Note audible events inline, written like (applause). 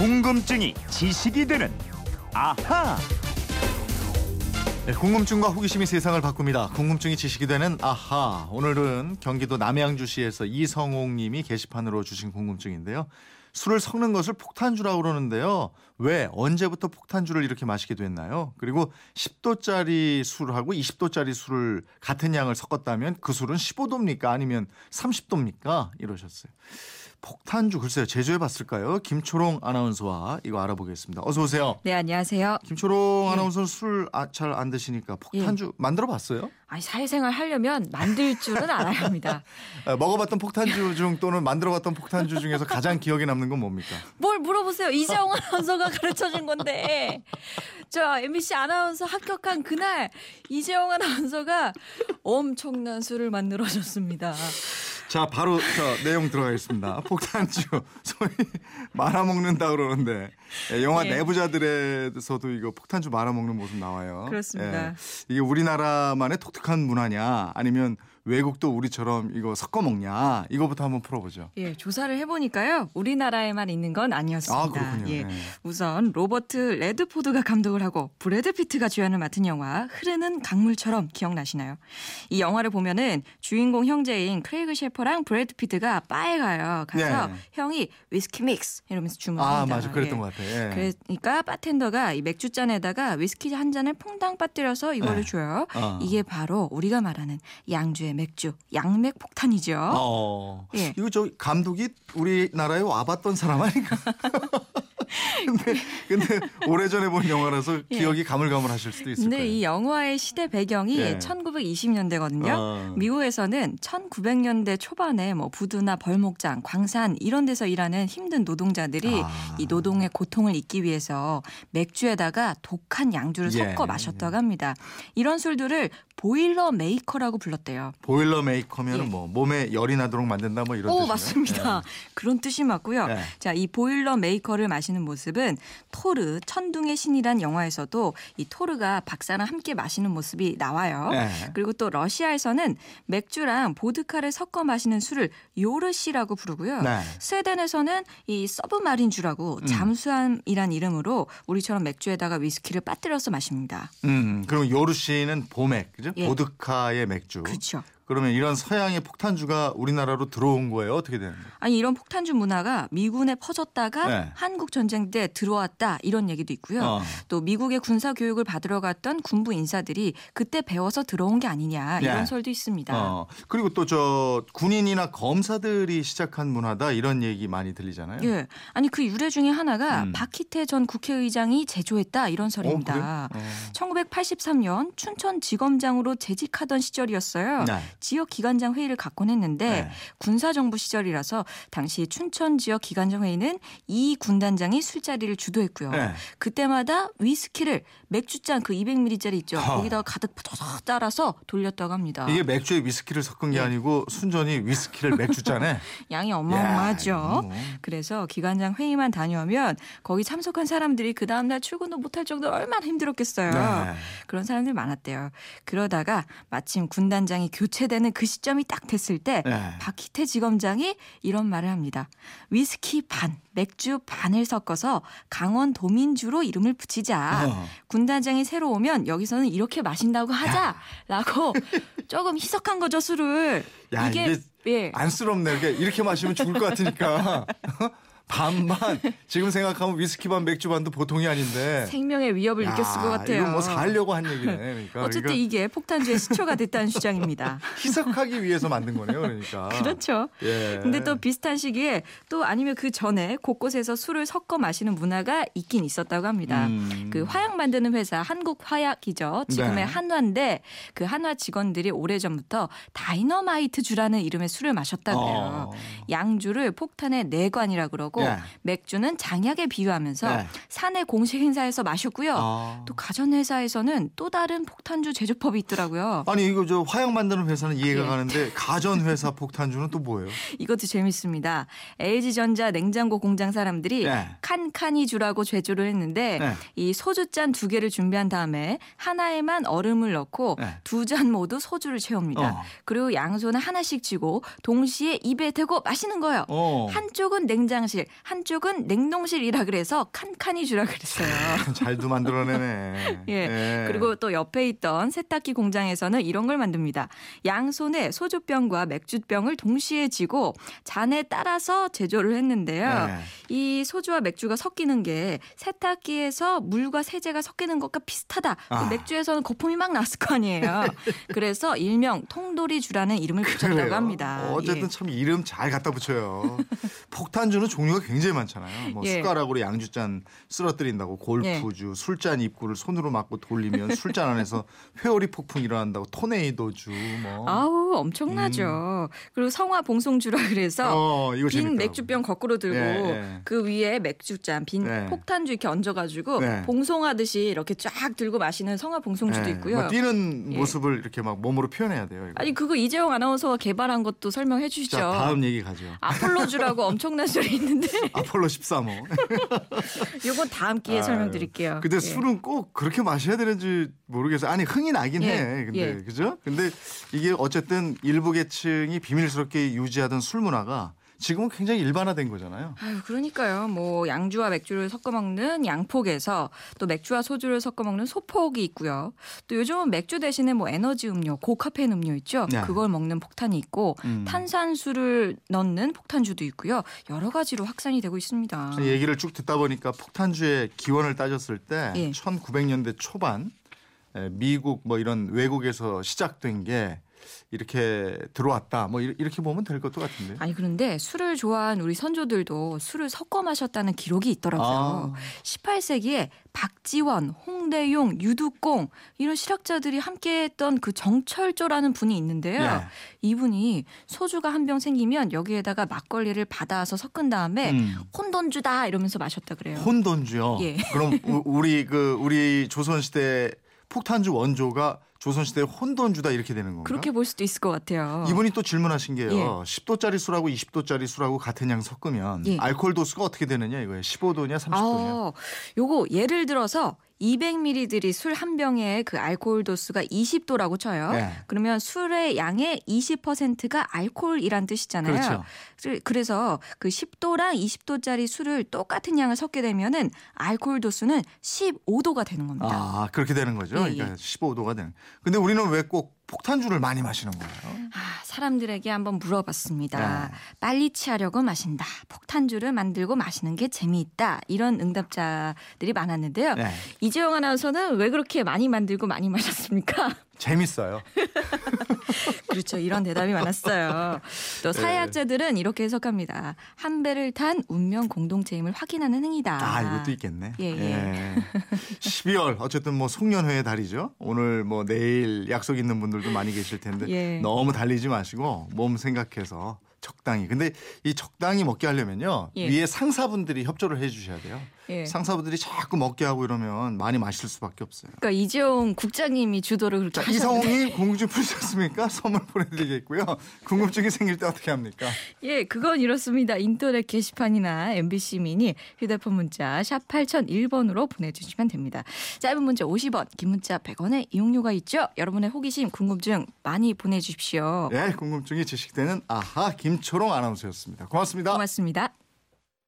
궁금증이 지식이 되는 아하. 네, 궁금증과 호기심이 세상을 바꿉니다. 궁금증이 지식이 되는 아하. 오늘은 경기도 남양주시에서 이성옥 님이 게시판으로 주신 궁금증인데요. 술을 섞는 것을 폭탄주라고 그러는데요. 왜 언제부터 폭탄주를 이렇게 마시게 됐나요? 그리고 10도짜리 술하고 20도짜리 술을 같은 양을 섞었다면 그 술은 15도입니까? 아니면 30도입니까? 이러셨어요. 폭탄주 글쎄요. 제조해 봤을까요? 김초롱 아나운서와 이거 알아보겠습니다. 어서 오세요. 네, 안녕하세요. 김초롱 예. 아나운서는 술 잘안 드시니까 폭탄주 만들어 봤어요? 아니, 사회생활 하려면 만들 줄은 알아야 합니다. (laughs) 아, 먹어봤던 폭탄주 중 또는 만들어봤던 폭탄주 중에서 가장 기억에 남는 건 뭡니까? 뭘 물어보세요. 이재용 아나운서가 가르쳐 준 건데. 저 MBC 아나운서 합격한 그날 이재용 아나운서가 엄청난 술을 만들어 줬습니다. 자, 바로 저 내용 들어가겠습니다. (laughs) 폭탄주 소위 말아먹는다 그러는데 예, 영화 예. 내부자들에서도 이거 폭탄주 말아먹는 모습 나와요. 그렇습니다. 예, 이게 우리나라만의 독특한 문화냐 아니면 외국도 우리처럼 이거 섞어 먹냐 이거부터 한번 풀어보죠. 예, 조사를 해보니까요. 우리나라에만 있는 건 아니었습니다. 아, 그렇군요. 예. 네. 우선 로버트 레드포드가 감독을 하고 브래드 피트가 주연을 맡은 영화 흐르는 강물처럼 기억나시나요? 이 영화를 보면은 주인공 형제인 크레이그 셰퍼랑 브래드 피트가 바에 가요. 가서 네. 형이 whiskey mix 이러면서 주문합니다. 아 맞아 그랬던 예. 것 같아. 예. 그러니까 바텐더가 이 맥주 잔에다가 위스키 한 잔을 퐁당 빠뜨려서 이거를 네. 줘요. 어. 이게 바로 우리가 말하는 양주의 맥주, 양맥 폭탄이죠. 어. 예. 이거 저 감독이 우리나라에 와봤던 사람 아닌가? (laughs) 근데 근데 오래전에 본 영화라서 예. 기억이 가물가물하실 수도 있을 근데 거예요. 이 영화의 시대 배경이 예. 1920년대거든요. 어. 미국에서는 1900년대 초반에 뭐 부두나 벌목장, 광산 이런 데서 일하는 힘든 노동자들이 아. 이 노동의 고통을 잊기 위해서 맥주에다가 독한 양주를 예. 섞어 마셨다고 합니다. 이런 술들을 boilermaker라고 불렀대요. boilermaker면은 예. 뭐 몸에 열이 나도록 만든다 뭐 이런 오 뜻이요. 맞습니다. (laughs) 그런 뜻이 맞고요. 네. 자, 이 boilermaker를 마시는 모습은 토르 천둥의 신이란 영화에서도 이 토르가 박사랑 함께 마시는 모습이 나와요. 네. 그리고 또 러시아에서는 맥주랑 보드카를 섞어 마시는 술을 요르시라고 부르고요. 네. 스웨덴에서는 이 서브마린주라고 음. 잠수함이란 이름으로 우리처럼 맥주에다가 위스키를 빠뜨려서 마십니다. 음, 그럼 요르시는 보맥, 그죠? 예. 보드카의 맥주. 그렇죠. 그러면 이런 서양의 폭탄주가 우리나라로 들어온 거예요? 어떻게 되는 거예요? 아니 이런 폭탄주 문화가 미군에 퍼졌다가 네. 한국 전쟁 때 들어왔다 이런 얘기도 있고요. 어. 또 미국의 군사 교육을 받으러 갔던 군부 인사들이 그때 배워서 들어온 게 아니냐 이런 네. 설도 있습니다. 어. 그리고 또 저 군인이나 검사들이 시작한 문화다 이런 얘기 많이 들리잖아요. 예, 아니 그 유래 중에 하나가 음. 박희태 전 국회의장이 제조했다 이런 설입니다. 어, 그래요? 어. 1983년 춘천 지검장으로 재직하던 시절이었어요. 네. 지역 기관장 회의를 갖곤 했는데 네. 군사 정부 시절이라서 당시 춘천 지역 기관장 회의는 이 군단장이 술자리를 주도했고요. 네. 그때마다 위스키를 맥주잔 그 200ml짜리 있죠. 하. 거기다가 가득 푸드득 따라서 돌렸다고 합니다. 이게 맥주에 위스키를 섞은 게 예. 아니고 순전히 위스키를 맥주잔에 (laughs) 양이 야, 어마어마하죠. 이거 뭐. 그래서 기관장 회의만 다녀오면 거기 참석한 사람들이 그 다음 날 출근도 못할 정도로 얼마나 힘들었겠어요. 네. 그런 사람들 많았대요. 그러다가 마침 군단장이 교체 되는 그 시점이 딱 됐을 때 네. 박희태 지검장이 이런 말을 합니다. 위스키 반, 맥주 반을 섞어서 강원 도민주로 이름을 붙이자. 어. 군단장이 새로 오면 여기서는 이렇게 마신다고 하자라고 (laughs) 조금 희석한 거죠 술을. 야, 이게 예. 안쓰럽네. 이렇게, 이렇게 마시면 죽을 것 같으니까. (laughs) 반반. 지금 생각하면 위스키 반 맥주 반도 보통이 아닌데. 생명의 위협을 야, 느꼈을 것 같아요. 이건 뭐 살려고 한 얘기네. 그러니까 어쨌든 이거 이게 폭탄주의 시초가 됐다는 주장입니다. (laughs) 희석하기 위해서 만든 거네요. 그러니까. 그렇죠. 예. 근데 또 비슷한 시기에 또 아니면 그 전에 곳곳에서 술을 섞어 마시는 문화가 있긴 있었다고 합니다. 음. 그 화약 만드는 회사 한국 화약이죠. 지금의 네. 한화인데 그 한화 직원들이 오래전부터 다이너마이트 주라는 이름의 술을 마셨다고 해요. 어. 양주를 폭탄의 내관이라 그러고 예. 맥주는 장약에 비유하면서 네. 사내 공식 행사에서 마셨고요. 아. 또 가전 회사에서는 또 다른 폭탄주 제조법이 있더라고요. 아니 이거 저 화약 만드는 회사는 이해가 예. 가는데 가전 회사 폭탄주는 또 뭐예요? (laughs) 이것도 재밌습니다. LG전자 냉장고 공장 사람들이 네. 칸칸이 주라고 제조를 했는데 네. 이 소주 잔 두 개를 준비한 다음에 하나에만 얼음을 넣고 네. 두잔 모두 소주를 채웁니다. 어. 그리고 양손을 하나씩 쥐고 동시에 입에 대고 마시는 거예요. 어. 한쪽은 냉장실, 냉동실, 한쪽은 냉동실이라 그래서 칸칸이 주라 그랬어요. (laughs) 잘도 만들어내네. 예. 예. 그리고 또 옆에 있던 세탁기 공장에서는 이런 걸 만듭니다. 양손에 소주병과 맥주병을 동시에 쥐고 잔에 따라서 제조를 했는데요. 네. 이 소주와 맥주가 섞이는 게 세탁기에서 물과 세제가 섞이는 것과 비슷하다. 그 아. 맥주에서는 거품이 막 났을 거 아니에요. (laughs) 그래서 일명 통돌이 주라는 이름을 붙였다고. 합니다. 어쨌든 예. 참 이름 잘 갖다 붙여요. 폭탄주는 (laughs) 종류 가 굉장히 많잖아요. 뭐 예. 숟가락으로 양주잔 쓰러뜨린다고 골프주, 술잔 입구를 손으로 막고 돌리면 (laughs) 술잔 안에서 회오리 폭풍 일어난다고 토네이도주 뭐. 아우 엄청나죠. 그리고 성화 봉송주라 그래서 음. 어, 빈 재밌더라고. 맥주병 거꾸로 들고 예, 예. 그 위에 맥주잔, 빈 네. 폭탄주 이렇게 얹어가지고 네. 봉송하듯이 이렇게 쫙 들고 마시는 성화 봉송주도 예, 있고요. 뭐 뛰는 예. 모습을 이렇게 막 몸으로 표현해야 돼요. 이거. 아니 그거 이재용 아나운서가 개발한 것도 설명해 주시죠. 자, 다음 얘기 가죠. 아폴로주라고 (laughs) 엄청난 소리 있는 데 (laughs) 아폴로 13호. (laughs) 요건 다음 기회에 아유, 설명드릴게요. 근데 예. 술은 꼭 그렇게 마셔야 되는지 모르겠어요. 아니 흥이 나긴 예, 해. 근데 예. 그죠? 근데 이게 어쨌든 일부 계층이 비밀스럽게 유지하던 술 문화가 지금은 굉장히 일반화된 거잖아요. 아유, 그러니까요. 뭐 양주와 맥주를 섞어 먹는 양폭에서 또 맥주와 소주를 섞어 먹는 소폭이 있고요. 또 요즘은 맥주 대신에 뭐 에너지 음료, 고카페인 음료 있죠. 네. 그걸 먹는 폭탄이 있고 음. 탄산수를 넣는 폭탄주도 있고요. 여러 가지로 확산이 되고 있습니다. 얘기를 쭉 듣다 보니까 폭탄주의 기원을 따졌을 때 예. 1900년대 초반 에, 미국 뭐 이런 외국에서 시작된 게 이렇게 들어왔다. 뭐 이- 이렇게 보면 될 것도 같은데. 아니 그런데 술을 좋아한 우리 선조들도 술을 섞어 마셨다는 기록이 있더라고요. 아. 18세기에 박지원, 홍대용, 유두공 이런 실학자들이 함께했던 그 정철조라는 분이 있는데요. 예. 이분이 소주가 한 병 생기면 여기에다가 막걸리를 받아서 섞은 다음에 음. 혼돈주다 이러면서 마셨다 그래요. 혼돈주요. 예. 그럼 우- 우리 그 우리 조선 시대 폭탄주 원조가 조선 시대 혼돈주다 이렇게 되는 건가? 그렇게 볼 수도 있을 것 같아요. 이분이 또 질문하신 게요. 예. 10도짜리 술하고 20도짜리 술하고 같은 양 섞으면 예. 알코올 도수가 어떻게 되느냐 이거예요. 15도냐 30도냐. 아, 요거 예를 들어서 200ml들이 술 한 병에 그 알코올 도수가 20도라고 쳐요. 네. 그러면 술의 양의 20%가 알코올이란 뜻이잖아요. 그렇죠. 그래- 그 10도랑 20도짜리 술을 똑같은 양을 섞게 되면은 알코올 도수는 15도가 되는 겁니다. 아, 그렇게 되는 거죠. 예, 그러니까 15도가 되는. 근데 우리는 왜 꼭 폭탄주를 많이 마시는 거예요? 아, 사람들에게 한번 물어봤습니다. 네. 빨리 취하려고 마신다. 폭탄주를 만들고 마시는 게 재미있다. 이런 응답자들이 많았는데요. 네. 이재용 아나운서는 왜 그렇게 많이 만들고 많이 마셨습니까? 재밌어요. (laughs) 그렇죠. 이런 대답이 많았어요. 또 네. 사회학자들은 이렇게 해석합니다. 한 배를 탄 운명 공동체임을 확인하는 행위다. 아, 이것도 있겠네. 예, 예. 12월 어쨌든 뭐 송년회의 달이죠. 오늘 뭐 내일 약속 있는 분들도 많이 계실 텐데 예. 너무 달리지 마시고 몸 생각해서 적당히. 근데 이 적당히 먹게 하려면요. 예. 위에 상사분들이 협조를 해 주셔야 돼요. 예. 상사분들이 자꾸 먹게 하고 이러면 많이 마실 수밖에 없어요. 그러니까 이재용 국장님이 주도를 그렇게 자, 이성홍이 (laughs) 궁금증 풀셨습니까? 선물 보내드리겠고요. 궁금증이 생길 때 어떻게 합니까? 예, 그건 이렇습니다. 인터넷 게시판이나 MBC 미니 휴대폰 문자 샵 8001번으로 보내주시면 됩니다. 짧은 문자 50원, 긴 문자 100원의 이용료가 있죠. 여러분의 호기심, 궁금증 많이 보내주십시오. 네, 궁금증이 지식되는 아하 김초롱 아나운서였습니다. 고맙습니다. 고맙습니다.